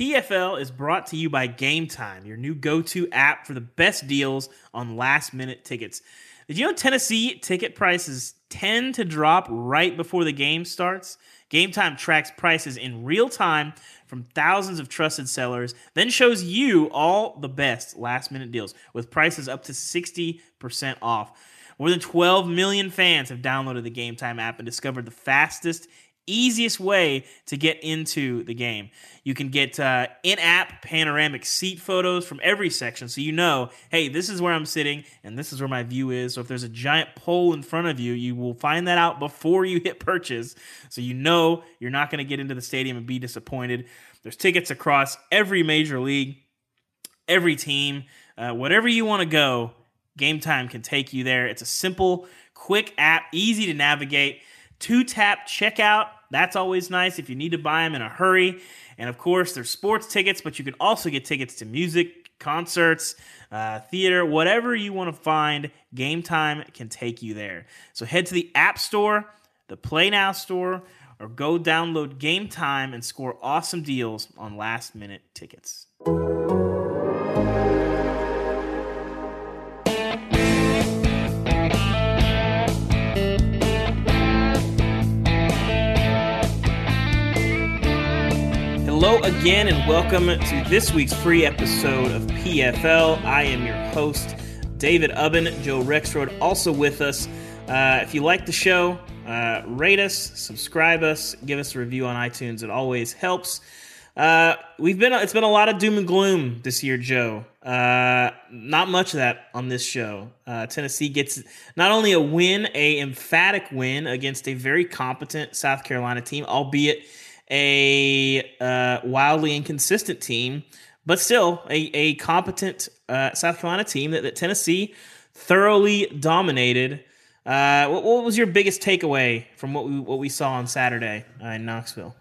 PFL is brought to you by Game Time, your new go to app for the best deals on last minute tickets. Did you know Tennessee ticket prices tend to drop right before the game starts? Game Time tracks prices in real time from thousands of trusted sellers, then shows you all the best last minute deals with prices up to 60% off. More than 12 million fans have downloaded the Game Time app and discovered the fastest easiest way to get into the game. You can get uh, in app panoramic seat photos from every section so you know, hey, this is where I'm sitting and this is where my view is. So if there's a giant pole in front of you, you will find that out before you hit purchase so you know you're not going to get into the stadium and be disappointed. There's tickets across every major league, every team, uh, whatever you want to go. Game Time can take you there. It's a simple, quick app, easy to navigate. Two tap checkout. That's always nice if you need to buy them in a hurry. And of course, there's sports tickets, but you can also get tickets to music, concerts, uh, theater, whatever you want to find. Game Time can take you there. So head to the App Store, the Play Now Store, or go download Game Time and score awesome deals on last minute tickets. Again, and welcome to this week's free episode of PFL. I am your host, David Ubben. Joe Rexrode also with us. Uh, if you like the show, uh, rate us, subscribe us, give us a review on iTunes. It always helps. Uh, we've been it's been a lot of doom and gloom this year, Joe. Uh, not much of that on this show. Uh, Tennessee gets not only a win, a emphatic win against a very competent South Carolina team, albeit a uh, wildly inconsistent team, but still a, a competent uh, South Carolina team that, that, Tennessee thoroughly dominated. Uh, what, what, was your biggest takeaway from what we what we saw on Saturday uh, in Knoxville?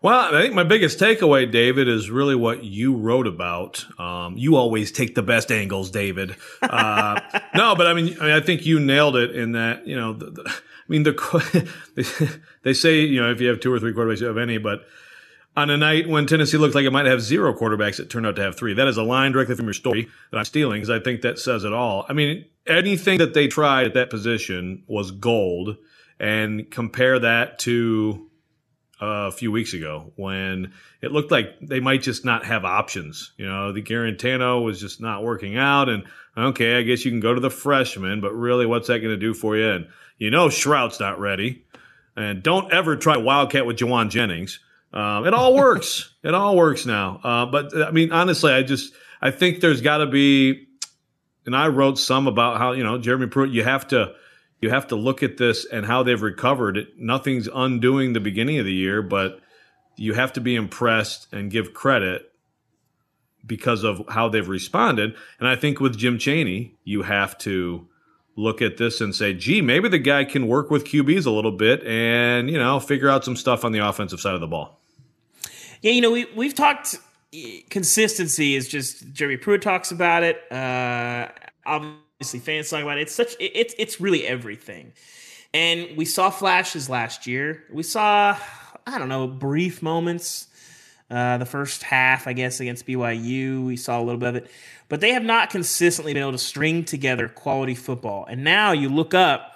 Well, I think my biggest takeaway, David, is really what you wrote about. Um, you always take the best angles, David. Uh, no, but I mean, I mean, I think you nailed it in that you know. The, the, I mean, the they say you know if you have two or three quarterbacks, you have any, but on a night when Tennessee looked like it might have zero quarterbacks, it turned out to have three. That is a line directly from your story that I'm stealing because I think that says it all. I mean, anything that they tried at that position was gold, and compare that to a few weeks ago when it looked like they might just not have options. You know, the Guarantano was just not working out, and okay, I guess you can go to the freshman, but really, what's that going to do for you? And you know Shrout's not ready. And don't ever try Wildcat with Jauan Jennings. Um, it all works. it all works now. Uh, but I mean, honestly, I just I think there's got to be. And I wrote some about how you know Jeremy Pruitt. You have to you have to look at this and how they've recovered. Nothing's undoing the beginning of the year, but you have to be impressed and give credit because of how they've responded. And I think with Jim Chaney, you have to look at this and say, gee, maybe the guy can work with QBs a little bit and, you know, figure out some stuff on the offensive side of the ball. Yeah, you know, we, we've talked consistency is just Jeremy Pruitt talks about it. Uh, obviously, fans talk about it. It's such it, it's it's really everything. And we saw flashes last year. We saw I don't know brief moments. Uh, the first half, I guess, against BYU, we saw a little bit of it but they have not consistently been able to string together quality football. And now you look up,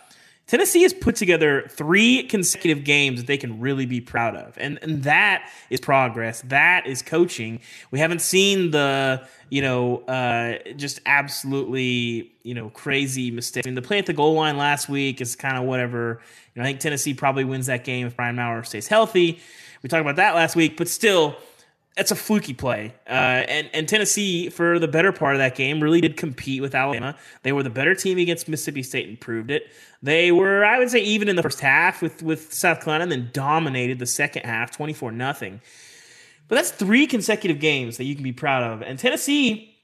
Tennessee has put together three consecutive games that they can really be proud of. And, and that is progress. That is coaching. We haven't seen the, you know, uh, just absolutely, you know, crazy mistakes. I mean, the play at the goal line last week is kind of whatever. You know, I think Tennessee probably wins that game if Brian Maurer stays healthy. We talked about that last week, but still, that's a fluky play. Uh, and, and Tennessee, for the better part of that game, really did compete with Alabama. They were the better team against Mississippi State and proved it. They were, I would say, even in the first half with, with South Carolina and then dominated the second half, 24 nothing. But that's three consecutive games that you can be proud of. And Tennessee,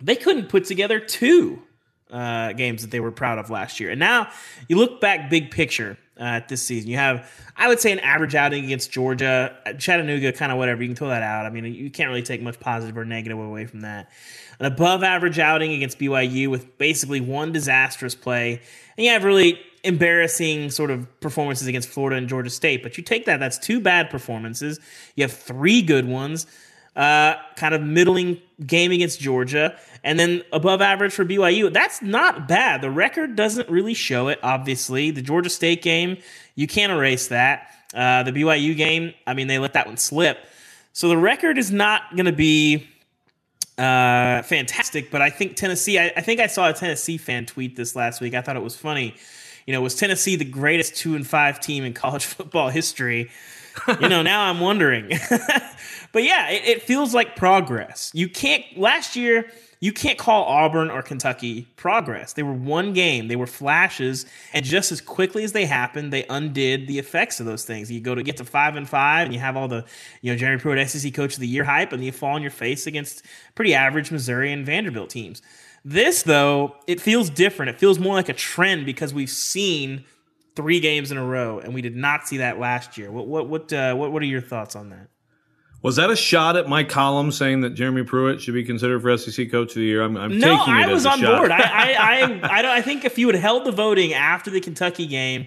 they couldn't put together two uh, games that they were proud of last year. And now you look back big picture uh, this season. You have, I would say, an average outing against Georgia, Chattanooga, kind of whatever. You can throw that out. I mean, you can't really take much positive or negative away from that. An above average outing against BYU with basically one disastrous play. And you have really embarrassing sort of performances against Florida and Georgia State. But you take that, that's two bad performances. You have three good ones. Uh, kind of middling game against Georgia, and then above average for BYU. That's not bad. The record doesn't really show it, obviously. The Georgia State game, you can't erase that. Uh, the BYU game, I mean, they let that one slip. So the record is not going to be uh, fantastic, but I think Tennessee, I, I think I saw a Tennessee fan tweet this last week. I thought it was funny. You know, was Tennessee the greatest two and five team in college football history? You know, now I'm wondering. but yeah, it, it, feels like progress. You can't, last year, you can't call Auburn or Kentucky progress. They were one game, they were flashes, and just as quickly as they happened, they undid the effects of those things. You go to get to five and five, and you have all the, you know, Jerry Pruitt SEC Coach of the Year hype, and you fall on your face against pretty average Missouri and Vanderbilt teams. This, though, it feels different. It feels more like a trend because we've seen three games in a row, and we did not see that last year. What what what uh, what, what are your thoughts on that? Was that a shot at my column saying that Jeremy Pruitt should be considered for SEC Coach of the Year? I'm, I'm no, taking it I was as a on shot. board. I, I, I, I, I, think if you had held the voting after the Kentucky game,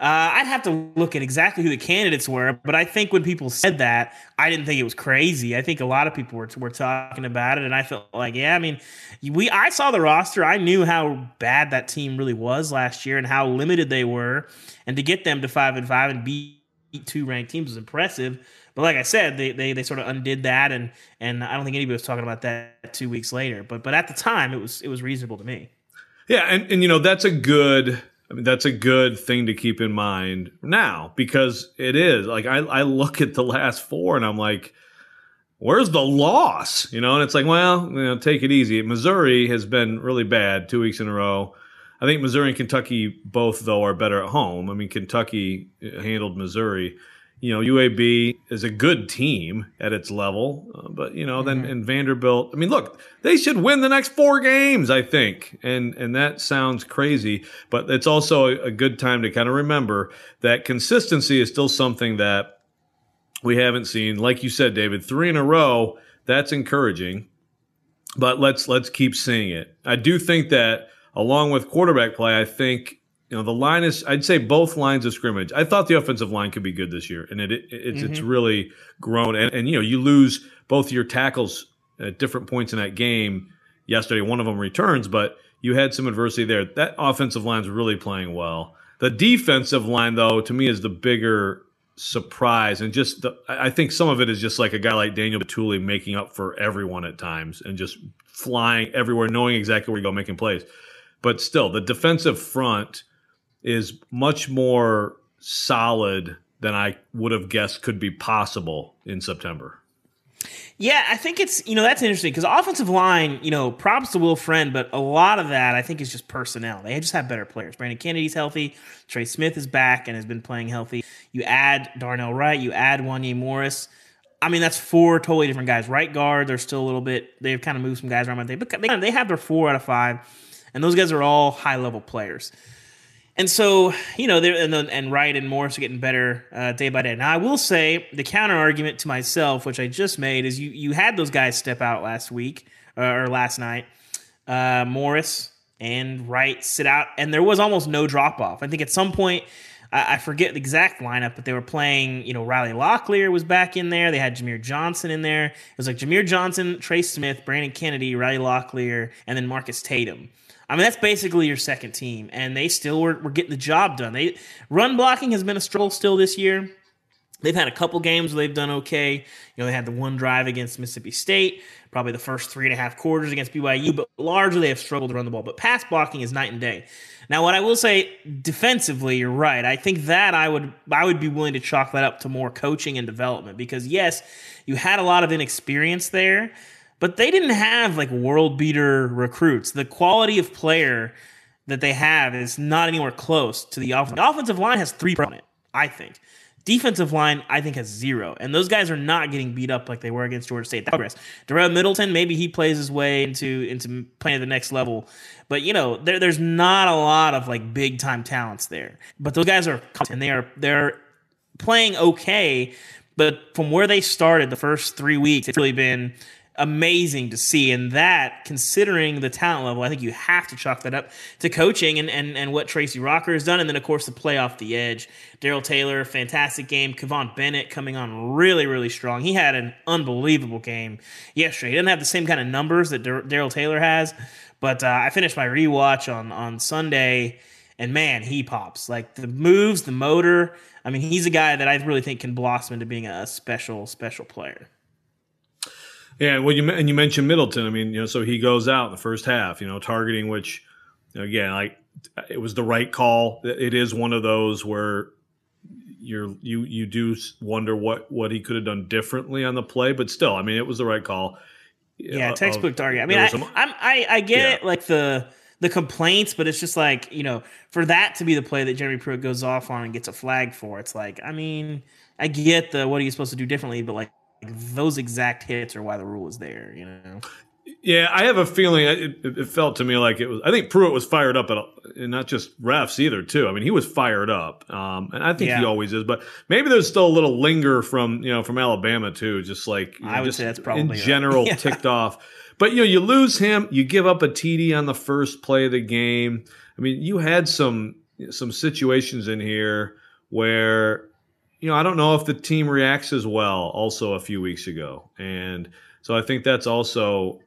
uh, I'd have to look at exactly who the candidates were. But I think when people said that, I didn't think it was crazy. I think a lot of people were, were talking about it, and I felt like, yeah, I mean, we I saw the roster. I knew how bad that team really was last year and how limited they were, and to get them to five and five and beat two ranked teams was impressive. But like I said, they, they they sort of undid that, and and I don't think anybody was talking about that two weeks later. But but at the time, it was it was reasonable to me. Yeah, and and you know that's a good. I mean, that's a good thing to keep in mind now because it is like I I look at the last four and I'm like, where's the loss? You know, and it's like, well, you know, take it easy. Missouri has been really bad two weeks in a row. I think Missouri and Kentucky both though are better at home. I mean, Kentucky uh, handled Missouri you know, UAB is a good team at its level, uh, but you know, then mm-hmm. in Vanderbilt, I mean, look, they should win the next four games, I think, and and that sounds crazy, but it's also a, a good time to kind of remember that consistency is still something that we haven't seen. Like you said, David, three in a row, that's encouraging, but let's let's keep seeing it. I do think that along with quarterback play, I think you know the line is i'd say both lines of scrimmage. I thought the offensive line could be good this year and it, it it's mm-hmm. it's really grown. And, and you know you lose both your tackles at different points in that game yesterday. One of them returns but you had some adversity there. That offensive line's really playing well. The defensive line though to me is the bigger surprise and just the, i think some of it is just like a guy like daniel Bituli making up for everyone at times and just flying everywhere knowing exactly where you go making plays. But still the defensive front is much more solid than I would have guessed could be possible in September. Yeah, I think it's you know that's interesting because offensive line, you know, props to Will Friend, but a lot of that I think is just personnel. They just have better players. Brandon Kennedy's healthy, Trey Smith is back and has been playing healthy. You add Darnell Wright, you add Wanya Morris. I mean, that's four totally different guys. Right guard, they're still a little bit. They've kind of moved some guys around, but they they, they have their four out of five, and those guys are all high level players. And so, you know, and, and Wright and Morris are getting better uh, day by day. Now, I will say the counter argument to myself, which I just made, is you you had those guys step out last week uh, or last night. Uh, Morris and Wright sit out, and there was almost no drop off. I think at some point, I, I forget the exact lineup, but they were playing. You know, Riley Locklear was back in there. They had Jahmir Johnson in there. It was like Jahmir Johnson, Trey Smith, Brandon Kennedy, Riley Locklear, and then Marcus Tatum. I mean, that's basically your second team, and they still were, were getting the job done. They run blocking has been a struggle still this year. They've had a couple games where they've done okay. You know, they had the one drive against Mississippi State, probably the first three and a half quarters against BYU, but largely they have struggled to run the ball. But pass blocking is night and day. Now, what I will say defensively, you're right. I think that I would I would be willing to chalk that up to more coaching and development because yes, you had a lot of inexperience there, but they didn't have like world beater recruits. The quality of player that they have is not anywhere close to the offense. The offensive line has three on it, I think. Defensive line, I think, has zero. And those guys are not getting beat up like they were against Georgia State. Progress. Darel Middleton, maybe he plays his way into into playing at the next level. But you know, there, there's not a lot of like big time talents there. But those guys are and they are they're playing okay. But from where they started the first three weeks, it's really been amazing to see. And that, considering the talent level, I think you have to chalk that up to coaching and, and, and what Tracy Rocker has done. And then, of course, the play off the edge. Darrell Taylor, fantastic game. Kivon Bennett coming on really, really strong. He had an unbelievable game yesterday. He didn't have the same kind of numbers that Darrell Taylor has, but uh, I finished my rewatch on, on Sunday, and man, he pops. Like the moves, the motor. I mean, he's a guy that I really think can blossom into being a special, special player. Yeah, well, you and you mentioned Middleton. I mean, you know, so he goes out in the first half, you know, targeting which, again, like it was the right call. It is one of those where you're you you do wonder what what he could have done differently on the play, but still, I mean, it was the right call. Yeah, uh, textbook target. I mean, I, some, I'm, I I get yeah. it, like the the complaints, but it's just like you know, for that to be the play that Jeremy Pruitt goes off on and gets a flag for, it's like, I mean, I get the what are you supposed to do differently, but like those exact hits are why the rule is there. You know. Yeah, I have a feeling it, it, felt to me like it was. I think Pruitt was fired up, at, and not just refs either. Too. I mean, he was fired up, um, and I think yeah. he always is. But maybe there's still a little linger from you know from Alabama too. Just like I would just say that's probably in general yeah. ticked off. But you know, you lose him, you give up a TD on the first play of the game. I mean, you had some some situations in here where you know, I don't know if the team reacts as well also a few weeks ago. And so I think that's also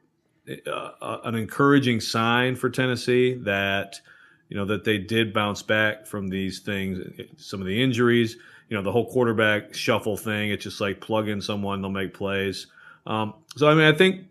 uh, an encouraging sign for Tennessee that, you know, that they did bounce back from these things, some of the injuries, you know, the whole quarterback shuffle thing. It's just like plug in someone, they'll make plays. Um, so, I mean, I think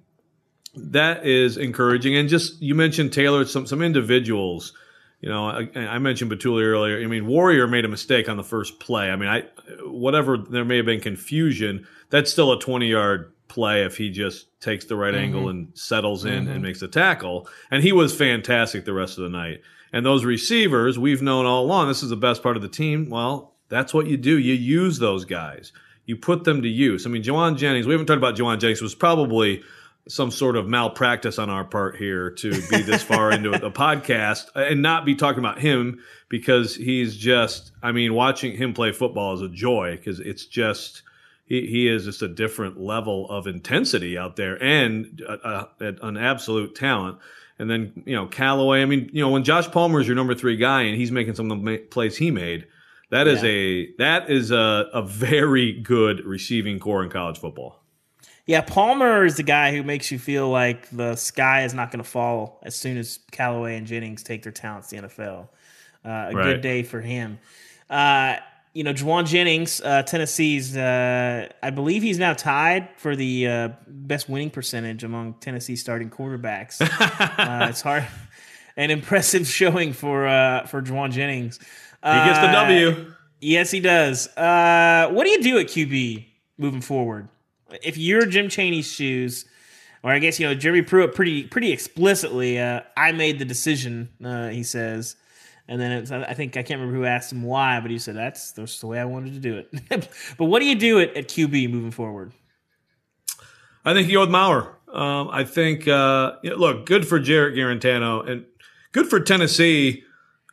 that is encouraging. And just, you mentioned Taylor, some, some individuals – you know, I, I, mentioned Bituli earlier. I mean, Warrior made a mistake on the first play. I mean, I whatever there may have been confusion, that's still a 20 yard play if he just takes the right mm-hmm. angle and settles in mm-hmm. and makes a tackle. And he was fantastic the rest of the night. And those receivers, we've known all along, this is the best part of the team. Well, that's what you do. You use those guys. You put them to use. I mean, Jauan Jennings, we haven't talked about Jauan Jennings, was probably some sort of malpractice on our part here to be this far into the podcast and not be talking about him because he's just I mean watching him play football is a joy because it's just he, he is just a different level of intensity out there and a, a, an absolute talent and then you know Callaway I mean you know when Josh Palmer is your number 3 guy and he's making some of the plays he made that is yeah. a that is a, a very good receiving corps in college football yeah, Palmer is the guy who makes you feel like the sky is not going to fall as soon as Callaway and Jennings take their talents to the NFL. Uh, a right. good day for him. Uh, you know, Jauan Jennings, uh, Tennessee's, uh, I believe he's now tied for the uh, best winning percentage among Tennessee starting quarterbacks. Uh, it's hard, an impressive showing for for Jauan Jennings. he gets the W. Yes, he does. what do you do at QB moving forward? If you're Jim Chaney's shoes, or I guess you know Jeremy Pruitt pretty pretty explicitly, uh, I made the decision. Uh, he says, and then I think I can't remember who asked him why, but he said that's that's the way I wanted to do it. but what do you do at, at QB moving forward? I think you go with Maurer. Um, I think uh, you know, look good for Jarrett Guarantano and good for Tennessee.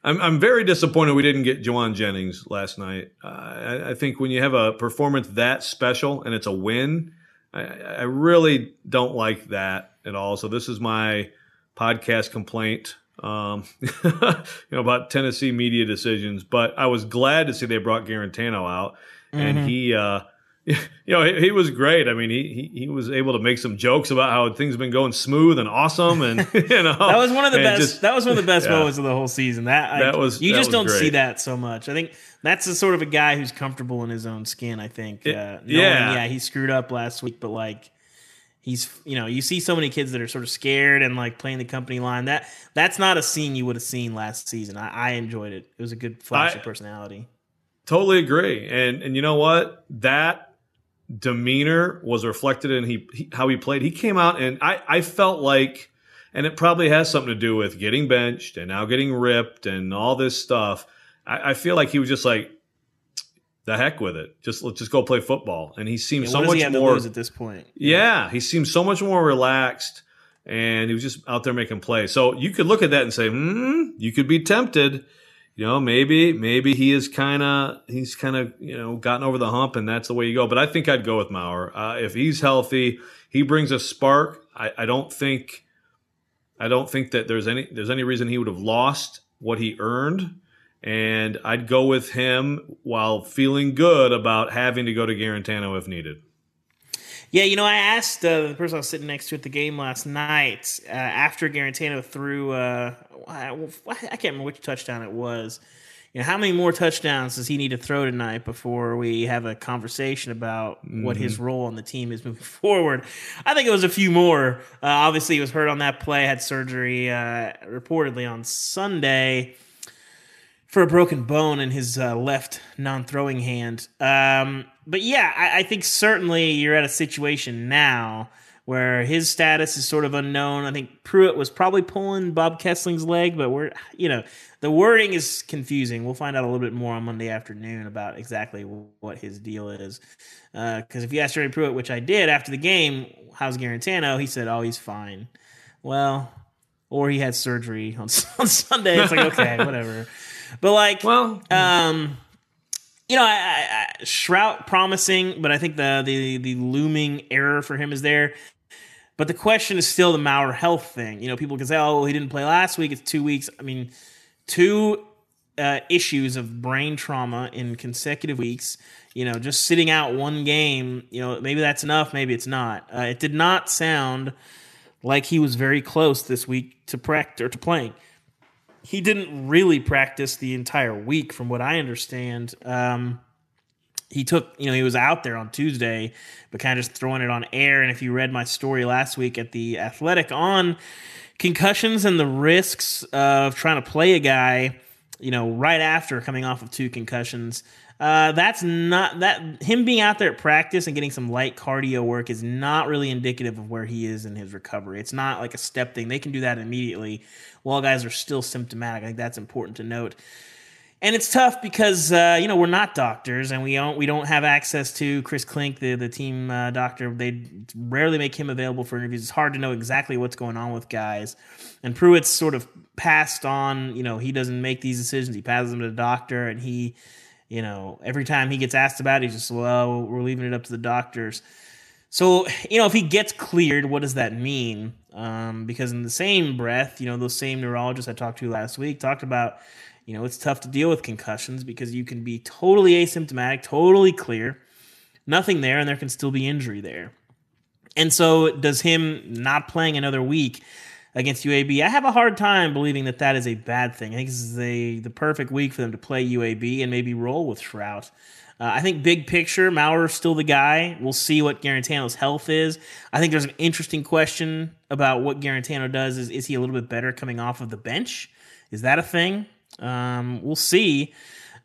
I'm, I'm very disappointed we didn't get Jauan Jennings last night. Uh, I, I, think when you have a performance that special and it's a win, I, I, really don't like that at all. So this is my podcast complaint, um, you know, about Tennessee media decisions. But I was glad to see they brought Guarantano out, mm-hmm. and he. Uh, you know, he, he, was great. I mean, he, he he was able to make some jokes about how things have been going smooth and awesome, and you know, that was one of the best. Just, that was one of the best yeah. moments of the whole season. That that was you that just was don't great. see that so much. I think that's the sort of a guy who's comfortable in his own skin. I think. It, uh, knowing, yeah, yeah, he screwed up last week, but like he's you know you see so many kids that are sort of scared and like playing the company line that that's not a scene you would have seen last season i, I enjoyed it it was a good flash I, of personality totally agree and and you know what that demeanor was reflected in he, he, how he played. He came out and I, I felt like, and it probably has something to do with getting benched and now getting ripped and all this stuff. I, I feel like he was just like, the heck with it. Just let's just go play football. And he seemed yeah, so much more at this point. Yeah. yeah, he seemed so much more relaxed, and he was just out there making plays. So you could look at that and say, hmm, you could be tempted you know, maybe maybe he is kind of he's kind of you know gotten over the hump, and that's the way you go. But I think I'd go with Maurer uh, if he's healthy. He brings a spark. I, I don't think I don't think that there's any there's any reason he would have lost what he earned. And I'd go with him while feeling good about having to go to Guarantano if needed. Yeah, you know, I asked uh, the person I was sitting next to at the game last night uh, after Guarantano threw, uh, I, I can't remember which touchdown it was. You know, how many more touchdowns does he need to throw tonight before we have a conversation about mm-hmm. what his mm-hmm. role on the team is moving forward? I think it was a few more. Uh, obviously, he was hurt on that play, had surgery uh, reportedly on Sunday for a broken bone in his uh, left non-throwing hand. Um, but yeah, I, I, think certainly you're at a situation now where his status is sort of unknown. I think Pruitt was probably pulling Bob Kessling's leg, but we're you know the wording is confusing. We'll find out a little bit more on Monday afternoon about exactly what his deal is. Because uh, if you asked Jerry Pruitt, which I did after the game, how's Guarantano? He said, "Oh, he's fine." Well, or he had surgery on, on Sunday. It's like okay, whatever. But like, well, um, you know, I, I, Shrout promising, but I think the the the looming error for him is there. But the question is still the Maurer health thing. You know, people can say, "Oh, he didn't play last week. It's two weeks." I mean, two uh, issues of brain trauma in consecutive weeks. You know, just sitting out one game. You know, maybe that's enough. Maybe it's not. Uh, it did not sound like he was very close this week to practice or to playing he didn't really practice the entire week, from what I understand. Um, he took, you know, he was out there on Tuesday, but kind of just throwing it on air. And if you read my story last week at the Athletic on concussions and the risks of trying to play a guy, you know, right after coming off of two concussions, uh, that's not that him being out there at practice and getting some light cardio work is not really indicative of where he is in his recovery. It's not like a step thing. They can do that immediately while guys are still symptomatic. I think that's important to note. And it's tough because uh, you know we're not doctors and we don't we don't have access to Chris Klenck, the the team uh, doctor. They rarely make him available for interviews. It's hard to know exactly what's going on with guys. And Pruitt's sort of passed on. You know he doesn't make these decisions. He passes them to the doctor, and he you know, every time he gets asked about it, he's just, well, we're leaving it up to the doctors. So, you know, if he gets cleared, what does that mean? Um, because in the same breath, you know, those same neurologists I talked to last week talked about, you know, it's tough to deal with concussions because you can be totally asymptomatic, totally clear, nothing there, and there can still be injury there. And so, does him not playing another week against UAB. I have a hard time believing that that is a bad thing. I think this is a, the perfect week for them to play UAB and maybe roll with Shrout. Uh, I think big picture, Maurer's still the guy. We'll see what Guarantano's health is. I think there's an interesting question about what Guarantano does. Is is he a little bit better coming off of the bench? Is that a thing? Um, we'll see.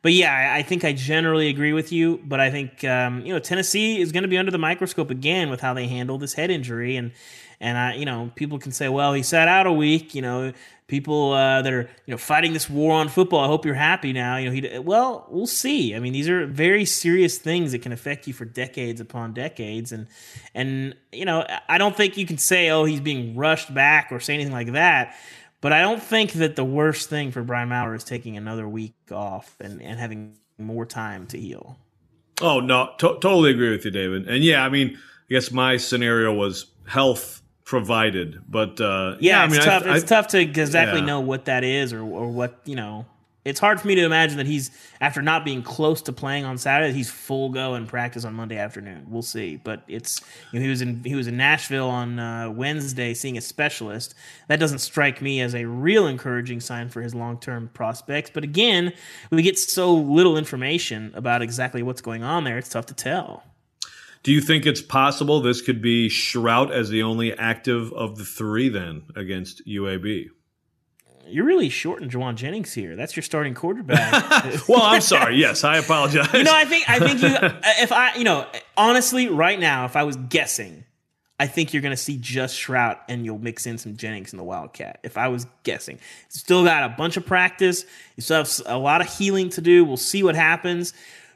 But yeah, I, I, think I generally agree with you. But I think um, you know Tennessee is going to be under the microscope again with how they handle this head injury, and and I, you know, people can say, well, he sat out a week. You know, people uh, that are you know fighting this war on football. I hope you're happy now. You know, he well, we'll see. I mean, these are very serious things that can affect you for decades upon decades, and and you know, I don't think you can say, oh, he's being rushed back or say anything like that. But I don't think that the worst thing for Brian Maurer is taking another week off and, and having more time to heal. Oh no, to- totally agree with you, David. And yeah, I mean, I guess my scenario was health provided. But uh, yeah, yeah, it's I mean, tough. I, it's I, tough to exactly yeah. know what that is or, or what you know. It's hard for me to imagine that he's after not being close to playing on Saturday, he's full go and practice on Monday afternoon. We'll see, but it's you know, he was in he was in Nashville on uh, Wednesday seeing a specialist. That doesn't strike me as a real encouraging sign for his long term prospects. But again, we get so little information about exactly what's going on there. It's tough to tell. Do you think it's possible this could be Shrout as the only active of the three then against UAB? You're really shorting Jauan Jennings here. That's your starting quarterback. well, I'm sorry. Yes, I apologize. You know, I think I think you if I you know honestly right now if I was guessing, I think you're going to see just Shrout and you'll mix in some Jennings in the Wildcat. If I was guessing, still got a bunch of practice. You still have a lot of healing to do. We'll see what happens.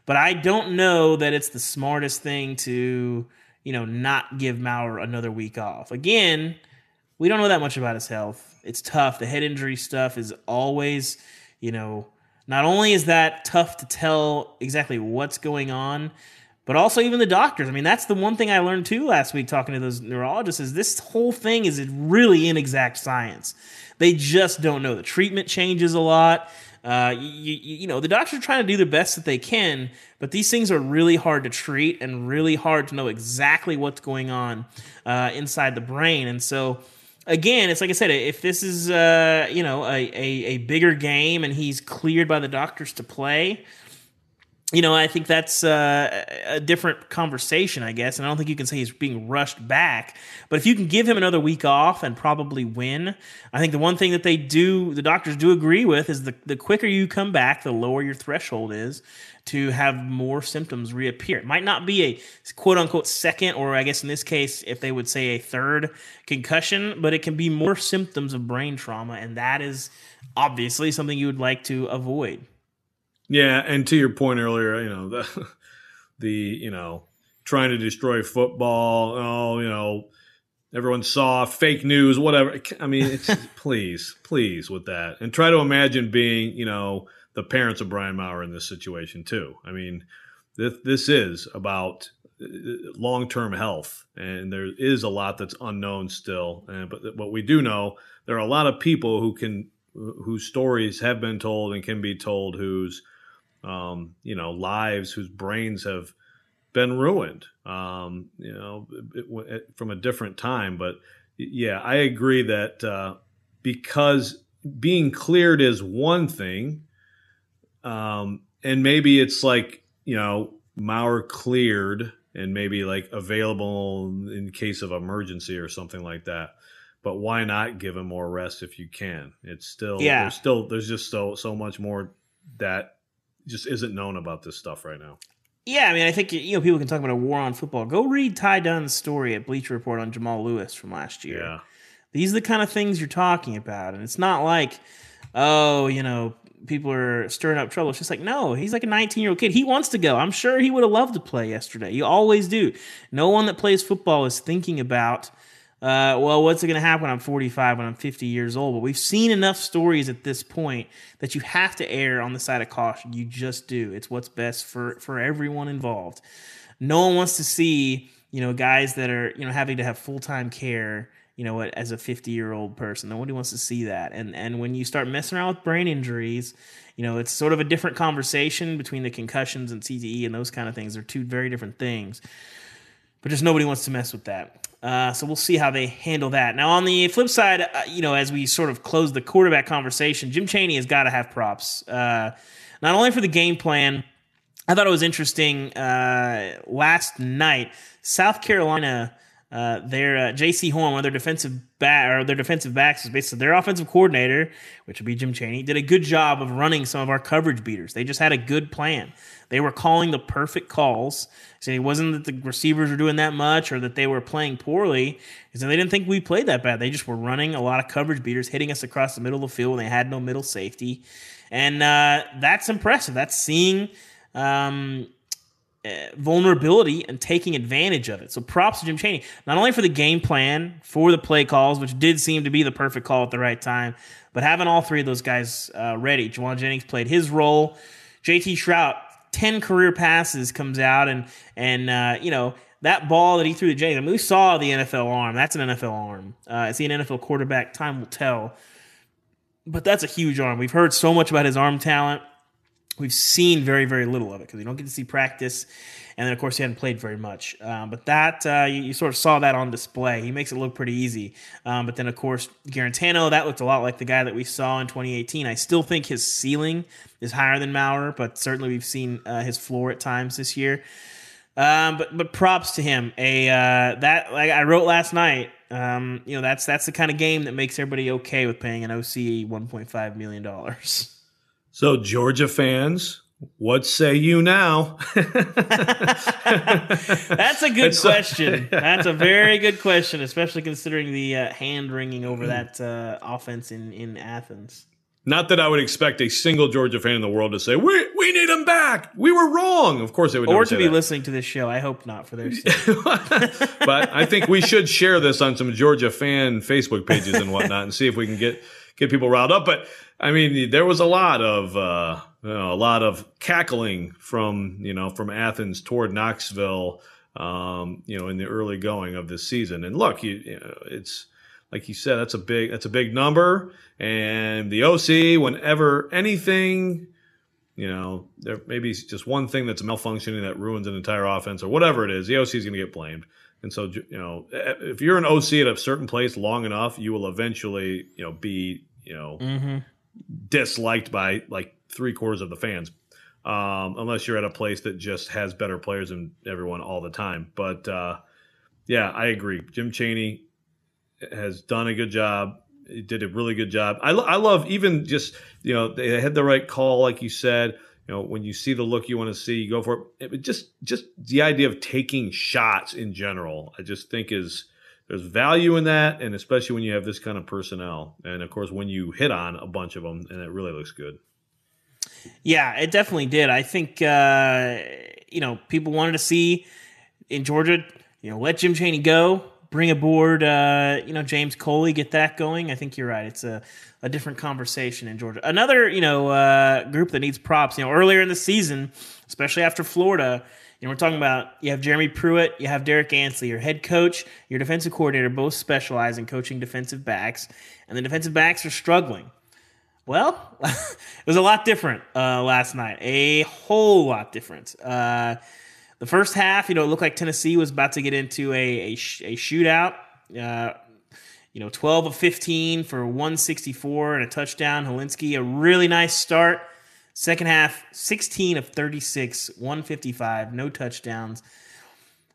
But I don't know that it's the smartest thing to, you know, not give Maurer another week off. Again, we don't know that much about his health. It's tough. The head injury stuff is always, you know, not only is that tough to tell exactly what's going on, but also even the doctors. I mean, that's the one thing I learned too last week talking to those neurologists is this whole thing is really inexact science. They just don't know. The treatment changes a lot. Uh, you, you, you, know, the doctors are trying to do the best that they can, but these things are really hard to treat and really hard to know exactly what's going on uh, inside the brain. And so, again, it's like I said, if this is uh, you know a, a, a bigger game and he's cleared by the doctors to play, you know, I think that's uh, a different conversation, I guess. And I don't think you can say he's being rushed back. But if you can give him another week off and probably win, I think the one thing that they do, the doctors do agree with, is the, the quicker you come back, the lower your threshold is to have more symptoms reappear. It might not be a quote unquote second, or I guess in this case, if they would say a third concussion, but it can be more symptoms of brain trauma. And that is obviously something you would like to avoid. Yeah, and to your point earlier, you know the the you know trying to destroy football. Oh, you know, everyone saw fake news, whatever. I mean, please, please with that, and try to imagine being you know the parents of Brian Maurer in this situation too. I mean, this this is about uh, long term health, and there is a lot that's unknown still. And, but what we do know, there are a lot of people who can whose stories have been told and can be told whose um, you know, lives whose brains have been ruined, um, you know, it, it, from a different time. But yeah, I agree that uh, because being cleared is one thing, um, and maybe it's like, you know, Maurer cleared and maybe like available in case of emergency or something like that. But why not give him more rest if you can? It's still yeah. There's still there's just so so much more that just isn't known about this stuff right now. Yeah, I mean, I think you know people can talk about a war on football. Go read Ty Dunn's story at Bleacher Report on Jamal Lewis from last year. Yeah. These are the kind of things you're talking about, and it's not like, oh, you know, people are stirring up trouble. It's just like, no, he's like a 19 year old kid. He wants to go. I'm sure he would have loved to play yesterday. You always do. No one that plays football is thinking about uh, well, what's it going to happen when I'm 45, when I'm 50 years old? But we've seen enough stories at this point that you have to err on the side of caution. You just do. It's what's best for, for everyone involved. No one wants to see, you know, guys that are, you know, having to have full time care, you know, as a 50 year old person. Nobody wants to see that. And, and when you start messing around with brain injuries, you know, it's sort of a different conversation between the concussions and CTE and those kind of things. They're two very different things but just nobody wants to mess with that. Uh, so we'll see how they handle that. Now, on the flip side, uh, you know, as we sort of close the quarterback conversation, Jim Chaney has got to have props. Uh, not only for the game plan, I thought it was interesting uh, last night. South Carolina, uh, their uh, Jaycee Horn, one of their defensive back or their defensive backs, is basically their offensive coordinator, which would be Jim Chaney, did a good job of running some of our coverage beaters. They just had a good plan. They were calling the perfect calls. So it wasn't that the receivers were doing that much or that they were playing poorly. So they didn't think we played that bad. They just were running a lot of coverage beaters, hitting us across the middle of the field when they had no middle safety. And uh, that's impressive. That's seeing um, uh, vulnerability and taking advantage of it. So props to Jim Chaney, not only for the game plan, for the play calls, which did seem to be the perfect call at the right time, but having all three of those guys uh, ready. Jauan Jennings played his role. JT Shrout 10 career passes comes out and and uh, you know that ball that he threw to James. I mean, we saw the NFL arm. That's an NFL arm. Uh, see an NFL quarterback. Time will tell. But that's a huge arm. We've heard so much about his arm talent. We've seen very, very little of it because you don't get to see practice. And then, of course, he hadn't played very much. Um, but that, uh, you, you, sort of saw that on display. He makes it look pretty easy. Um, but then, of course, guarantano that looked a lot like the guy that we saw in 2018. I still think his ceiling is higher than Maurer, but certainly we've seen uh, his floor at times this year. Um, but but props to him. A uh, that like I wrote last night. Um, you know that's that's the kind of game that makes everybody okay with paying an OC 1.5 million dollars. So Georgia fans, what say you now? That's a good it's question. A, That's a very good question, especially considering the uh, hand wringing over that uh, offense in, in Athens. Not that I would expect a single Georgia fan in the world to say, "We we need him back. We were wrong." Of course, they would. Or to be that. listening to this show. I hope not for their sake. but I think we should share this on some Georgia fan Facebook pages and whatnot, and see if we can get get people riled up. But I mean, there was a lot of. Uh, you know, a lot of cackling from you know from Athens toward Knoxville. Um, you know, in the early going of this season, and look, you, you know, it's like you said, that's a big that's a big number, and the OC, whenever anything you know, there maybe just one thing that's malfunctioning that ruins an entire offense or whatever it is, the OC is going to get blamed. And so, you know, if you're an OC at a certain place long enough, you will eventually, you know, be, you know, mm-hmm. disliked by like three quarters of the fans, um, unless you're at a place that just has better players than everyone all the time. But uh, yeah, I agree. Jim Chaney has done a good job he did a really good job. I, I love even just you know they had the right call, like you said. You know when you see the look you want to see, you go for it. it just just the idea of taking shots in general, I just think is there's value in that, and especially when you have this kind of personnel, and of course when you hit on a bunch of them, and it really looks good. Yeah, it definitely did. I think uh, you know people wanted to see in Georgia, you know, let Jim Chaney go bring aboard, uh, you know, James Coley, get that going. I think you're right. It's a, a different conversation in Georgia. Another, you know, uh, group that needs props. You know, earlier in the season, especially after Florida, know, we're talking about you have Jeremy Pruitt, you have Derek Ansley, your head coach, your defensive coordinator, both specialize in coaching defensive backs, and the defensive backs are struggling. Well, it was a lot different uh, last night. A whole lot different. Uh, the first half, you know, it looked like Tennessee was about to get into a, a, a shootout. Uh, you know, 12 of 15 for 164 and a touchdown. Hilinski, a really nice start. Second half, 16 of 36, 155, no touchdowns.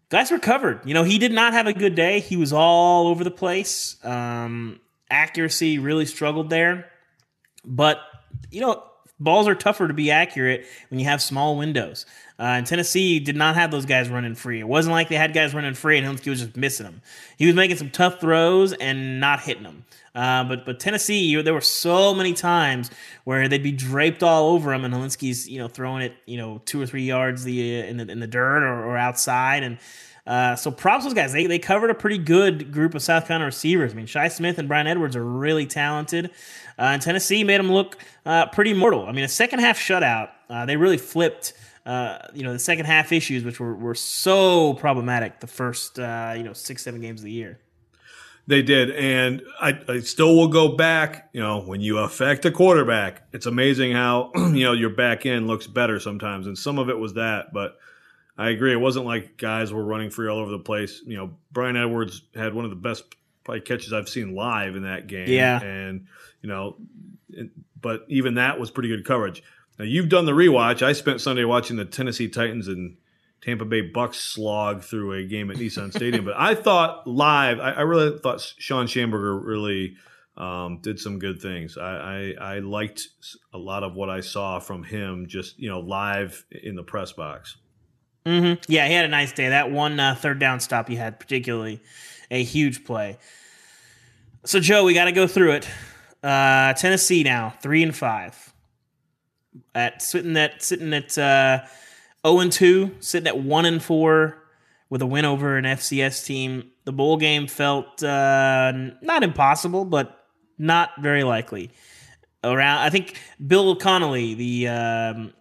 Guys recovered. You know, he did not have a good day. He was all over the place. Um, accuracy really struggled there. But, you know, balls are tougher to be accurate when you have small windows. Uh, and Tennessee did not have those guys running free. It wasn't like they had guys running free and Hilinski was just missing them. He was making some tough throws and not hitting them. Uh, but but Tennessee, there were so many times where they'd be draped all over him, and Hilinski's you know throwing it you know two or three yards the in the in the dirt or, or outside, and uh, so props to those guys. They, they covered a pretty good group of South Carolina receivers. I mean, Shi Smith and Bryan Edwards are really talented. Uh, and Tennessee made them look uh, pretty mortal. I mean, a second half shutout, uh, they really flipped. Uh, you know the second half issues, which were, were so problematic the first you know six seven games of the year. They did, and I, I, still will go back. You know, when you affect a quarterback, it's amazing how you know your back end looks better sometimes, and some of it was that. But I agree, it wasn't like guys were running free all over the place. You know, Bryan Edwards had one of the best probably catches I've seen live in that game. Yeah, and you know, but even that was pretty good coverage. Now you've done the rewatch. I spent Sunday watching the Tennessee Titans and Tampa Bay Bucks slog through a game at Nissan Stadium. But I thought live, I, I really thought Shawn Shamburger really um, did some good things. I, I, I, liked a lot of what I saw from him just, you know, live in the press box. Mm-hmm. Yeah, he had a nice day. That one uh, third down stop he had, particularly a huge play. So, Joe, we got to go through it. Uh, Tennessee now three and five. At sitting at sitting at uh, zero oh and two, sitting at one and four with a win over an FCS team. The bowl game felt uh, not impossible, but not very likely. Around, I think Bill Connelly, the um,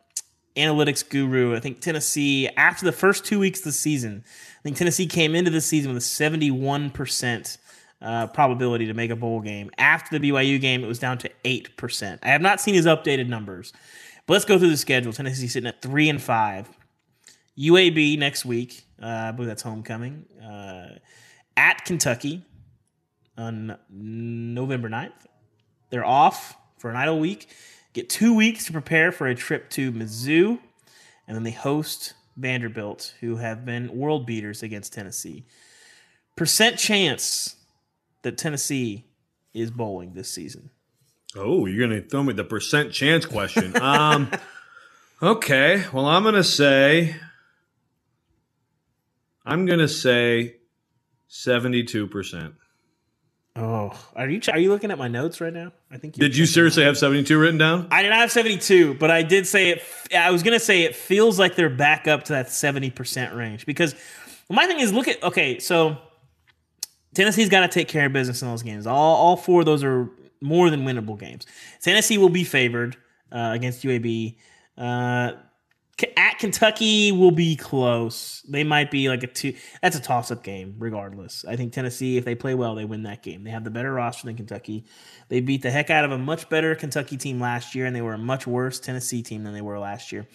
analytics guru, I think Tennessee after the first two weeks of the season, I think Tennessee came into the season with a seventy-one percent uh, probability to make a bowl game. After the BYU game, it was down to 8%. I have not seen his updated numbers. But let's go through the schedule. Tennessee sitting at 3 and 5. UAB next week. Uh, I believe that's homecoming. Uh, at Kentucky on November 9th. They're off for an idle week. Get two weeks to prepare for a trip to Mizzou. And then they host Vanderbilt, who have been world beaters against Tennessee. Percent chance that Tennessee is bowling this season? Oh, you're going to throw me the percent chance question. um, okay, well, I'm going to say, I'm going to say 72%. Oh, are you are you looking at my notes right now? I think. You did you seriously have seventy two written down? I did not have seventy two, but I did say it. I was gonna say it feels like they're back up to that seventy percent range because my thing is look at okay, so Tennessee's got to take care of business in those games. All, all four of those are more than winnable games. Tennessee will be favored uh, against UAB. Uh, at Kentucky will be close. They might be like a two. That's a toss up game, regardless. I think Tennessee, if they play well, they win that game. They have the better roster than Kentucky. They beat the heck out of a much better Kentucky team last year, and they were a much worse Tennessee team than they were last year.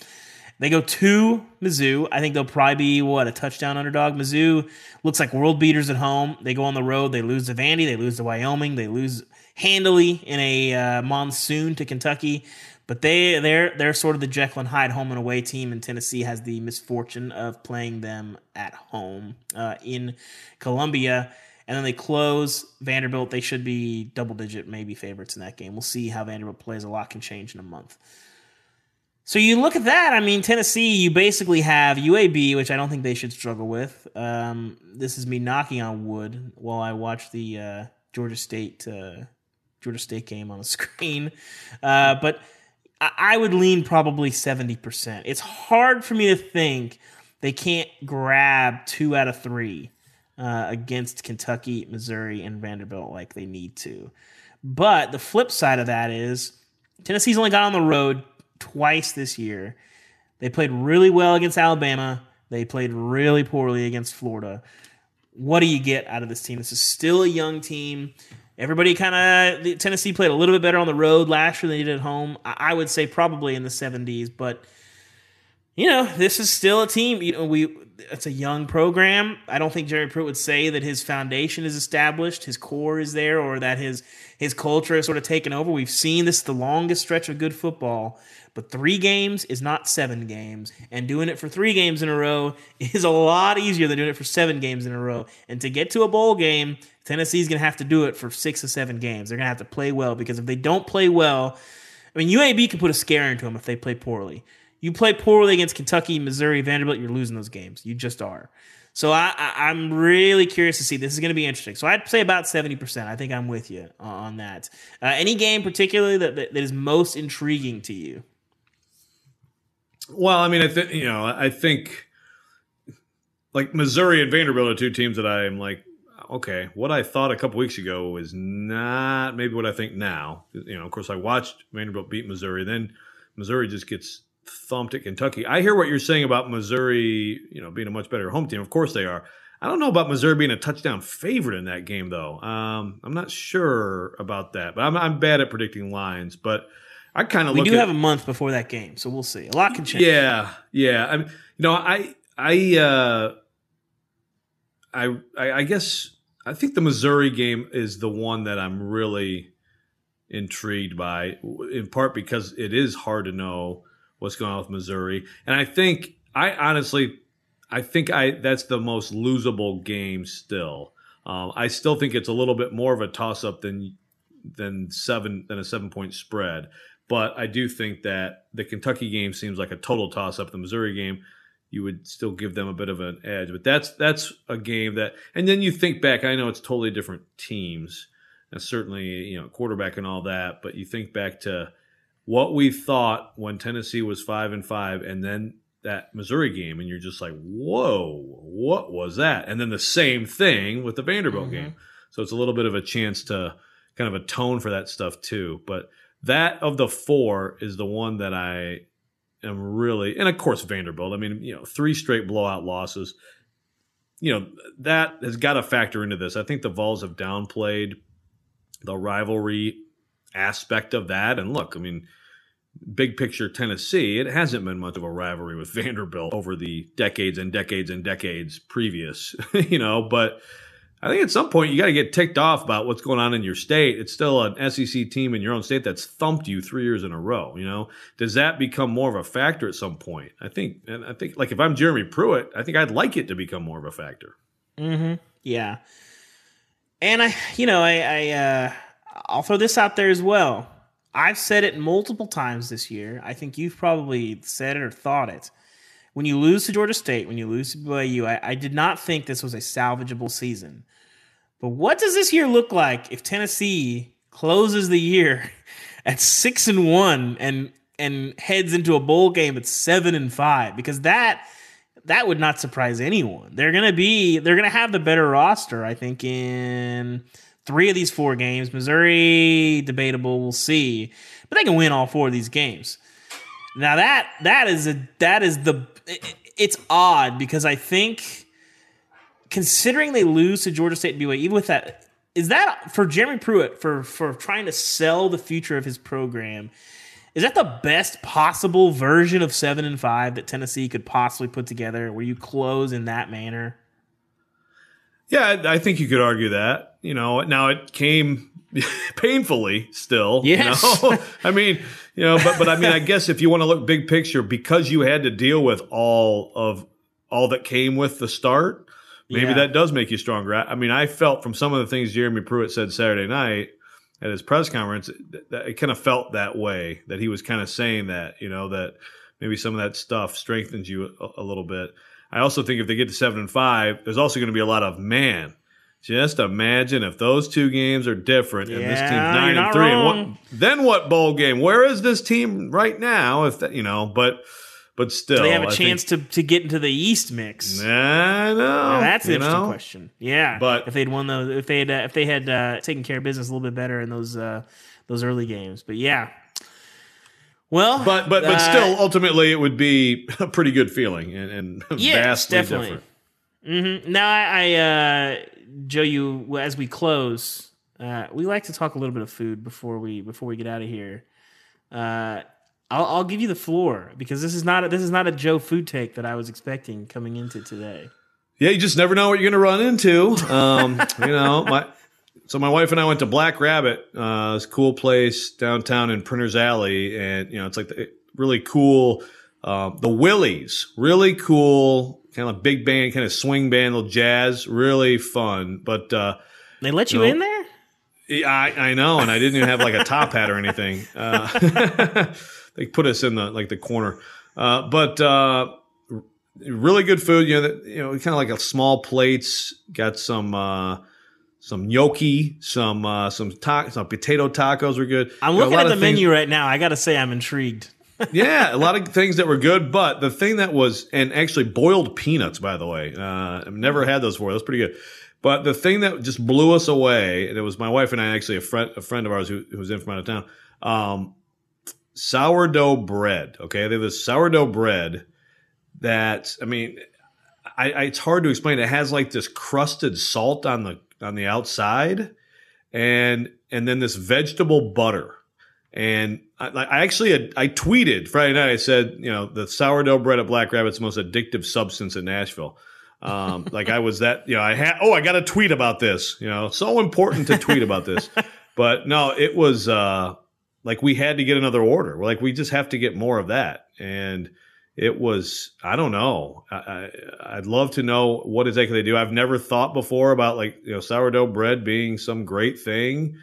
They go to Mizzou. I think they'll probably be what a touchdown underdog. Mizzou looks like world beaters at home. They go on the road. They lose to Vandy. They lose to Wyoming. They lose handily in a uh, monsoon to Kentucky. But they they're they're sort of the Jekyll and Hyde home and away team, and Tennessee has the misfortune of playing them at home uh, in Columbia. And then they close Vanderbilt. They should be double digit, maybe favorites in that game. We'll see how Vanderbilt plays. A lot can change in a month. So you look at that. I mean, Tennessee, you basically have UAB, which I don't think they should struggle with. Um, this is me knocking on wood while I watch the uh, Georgia State uh, Georgia State game on the screen. Uh, but I would lean probably 70%. It's hard for me to think they can't grab two out of three uh, against Kentucky, Missouri, and Vanderbilt like they need to. But the flip side of that is Tennessee's only got on the road twice this year. They played really well against Alabama. They played really poorly against Florida. What do you get out of this team? This is still a young team. Everybody kind of Tennessee played a little bit better on the road last year than they did at home. I would say probably in the 70s, but you know this is still a team. You know we it's a young program. I don't think Jerry Pruitt would say that his foundation is established, his core is there, or that his his culture has sort of taken over. We've seen this the longest stretch of good football but three games is not seven games. And doing it for three games in a row is a lot easier than doing it for seven games in a row. And to get to a bowl game, Tennessee's going to have to do it for six or seven games. They're going to have to play well because if they don't play well, I mean, UAB can put a scare into them if they play poorly. You play poorly against Kentucky, Missouri, Vanderbilt, you're losing those games. You just are. So I, I, am really curious to see. This is going to be interesting. So I'd say about 70%. I think I'm with you on that. Uh, any game particularly that, that, that is most intriguing to you? Well, I mean, I think you know, I think like Missouri and Vanderbilt are two teams that I am like, okay, what I thought a couple weeks ago is not maybe what I think now. You know, of course, I watched Vanderbilt beat Missouri, then Missouri just gets thumped at Kentucky. I hear what you're saying about Missouri, you know, being a much better home team. Of course they are. I don't know about Missouri being a touchdown favorite in that game, though. Um, I'm not sure about that, but I'm, I'm bad at predicting lines. But I kind of we do at, have a month before that game, so we'll see. A lot can change. Yeah, yeah. I mean, you know, I I uh, I I guess I think the Missouri game is the one that I'm really intrigued by, in part because it is hard to know what's going on with Missouri, and I think I honestly I think I that's the most losable game still. Um, I still think it's a little bit more of a toss up than than seven than a seven point spread. But I do think that the Kentucky game seems like a total toss up. The Missouri game, you would still give them a bit of an edge. But that's that's a game that, and then you think back. I know it's totally different teams, and certainly you know quarterback and all that. But you think back to what we thought when Tennessee was five and five, and then that Missouri game, and you're just like, whoa, what was that? And then the same thing with the Vanderbilt mm-hmm. game. So it's a little bit of a chance to kind of atone for that stuff too. But that of the four is the one that I am really, and of course Vanderbilt. I mean, you know, three straight blowout losses. You know that has got to factor into this. I think the Vols have downplayed the rivalry aspect of that. And look, I mean, big picture Tennessee, it hasn't been much of a rivalry with Vanderbilt over the decades and decades and decades previous, you know, but I think at some point you got to get ticked off about what's going on in your state. It's still an SEC team in your own state that's thumped you three years in a row. You know, does that become more of a factor at some point? I think, and I think, like if I'm Jeremy Pruitt, I think I'd like it to become more of a factor. Hmm. Yeah. And I, you know, I, I, uh, I'll throw this out there as well. I've said it multiple times this year. I think you've probably said it or thought it when you lose to Georgia State, when you lose to BYU, I, I did not think this was a salvageable season. But what does this year look like if Tennessee closes the year at six and one and and heads into a bowl game at seven and five? Because that that would not surprise anyone. They're gonna be they're gonna have the better roster, I think, in three of these four games. Missouri, debatable, we'll see. But they can win all four of these games. Now that that is a that is the it, it's odd because I think considering they lose to Georgia State and BYU, even with that, is that for Jeremy Pruitt for for trying to sell the future of his program? Is that the best possible version of seven and five that Tennessee could possibly put together? Where you close in that manner? Yeah, I think you could argue that. You know, now it came painfully still. Yes. You know? I mean, you know, but but I mean, I guess if you want to look big picture, because you had to deal with all of all that came with the start, maybe Yeah. that does make you stronger. I, I mean, I felt from some of the things Jeremy Pruitt said Saturday night at his press conference, that it kind of felt that way. That he was kind of saying that, you know, that maybe some of that stuff strengthens you a, a little bit. I also think if they get to seven and five, there's also going to be a lot of man. Just imagine if those two games are different and this team's nine and three, and what then? What bowl game? Where is this team right now? If that, you know, but but still, they have a I chance to, to get into the East mix. Think, I know Now, that's an interesting know? question. Yeah, But- if they'd won those, if they had, uh, if they had uh, taken care of business a little bit better in those uh, those early games, but yeah. Well, But but but uh, still, ultimately, it would be a pretty good feeling and, and yes, vastly definitely. different. hmm Now, I, I uh, Joe, you as we close, uh, we like to talk a little bit of food before we before we get out of here. Uh, I'll, I'll give you the floor because this is not a, this is not a Joe food take that I was expecting coming into today. Yeah, you just never know what you're going to run into. Um, you know, my so my wife and I went to Black Rabbit, uh, this cool place downtown in Printers Alley, and you know, it's like the, really cool. Um, the Willies, really cool, kind of big band, kind of swing band, little jazz, really fun. But uh, They let you No. in there? I, I know, and I didn't even have like a top hat or anything. Uh, they put us in the like the corner, uh, but uh, really good food. You know, you know, kind of like a small plates. Got some uh, some gnocchi, some uh, some ta- some potato tacos were good. I'm looking at the things- menu right now. I got to say, I'm intrigued. yeah, a lot of things that were good, but the thing that was, and actually boiled peanuts, by the way, uh, I've never had those before. That's pretty good. But the thing that just blew us away, and it was my wife and I, actually a friend, a friend of ours who, who was in from out of town, um, sourdough bread. Okay, they have this sourdough bread that, I mean, I, I, it's hard to explain. It has like this crusted salt on the on the outside, and and then this vegetable butter. And I, I actually had, I tweeted Friday night. I said, you know, the sourdough bread at Black Rabbit's the most addictive substance in Nashville. Um, like I was that, you know, I had, oh, I got a tweet about this. You know, so important to tweet about this. But no, it was uh, like we had to get another order. We're like, we just have to get more of that. And it was, I don't know. I, I, I'd love to know what exactly they do. I've never thought before about like, you know, sourdough bread being some great thing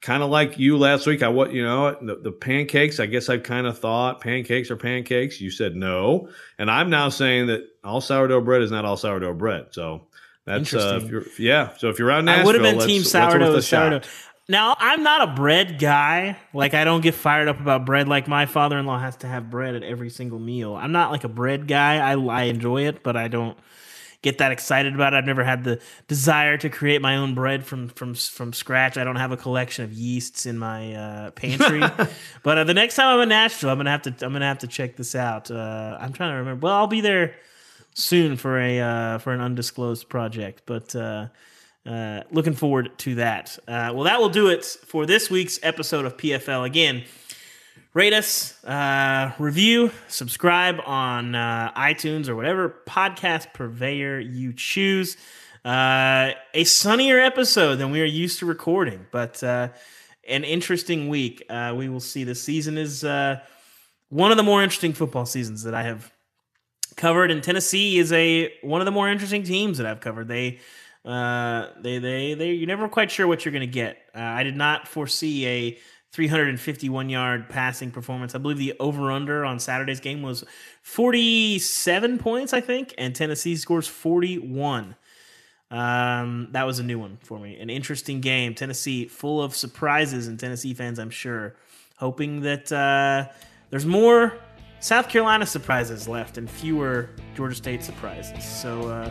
kind of like you last week. I what you know the, the pancakes. I guess I've kind of thought pancakes are pancakes. You said no, and I'm now saying that all sourdough bread is not all sourdough bread. So that's uh, yeah. So if you're around Nashville, I would have been team sourdough. shot. Now I'm not a bread guy. Like I don't get fired up about bread. Like my father-in-law has to have bread at every single meal. I'm not like a bread guy. I I enjoy it, but I don't get that excited about it. I've never had the desire to create my own bread from from from scratch. I don't have a collection of yeasts in my uh, pantry. but uh, the next time I'm in Nashville, I'm gonna have to I'm gonna have to check this out. Uh, I'm trying to remember. Well, I'll be there soon for a uh, for an undisclosed project, but. Uh, looking forward to that. Uh, well, that will do it for this week's episode of PFL. Again, rate us, uh, review, subscribe on uh, iTunes or whatever podcast purveyor you choose. Uh, a sunnier episode than we are used to recording, but uh, an interesting week. We will see. The season is one of the more interesting football seasons that I have covered, and Tennessee is a one of the more interesting teams that I've covered. They uh, they they they you're never quite sure what you're going to get. Uh, I did not foresee a 351 yard passing performance. I believe the over under on Saturday's game was 47 points, I think, and Tennessee scores 41. Um, that was a new one for me. An interesting game. Tennessee full of surprises, and Tennessee fans, I'm sure, hoping that uh, there's more South Carolina surprises left and fewer Georgia State surprises. So uh,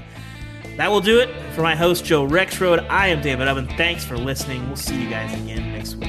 that will do it for my host Joe Rexrode. I am David Ubben. Thanks for listening. We'll see you guys again next week.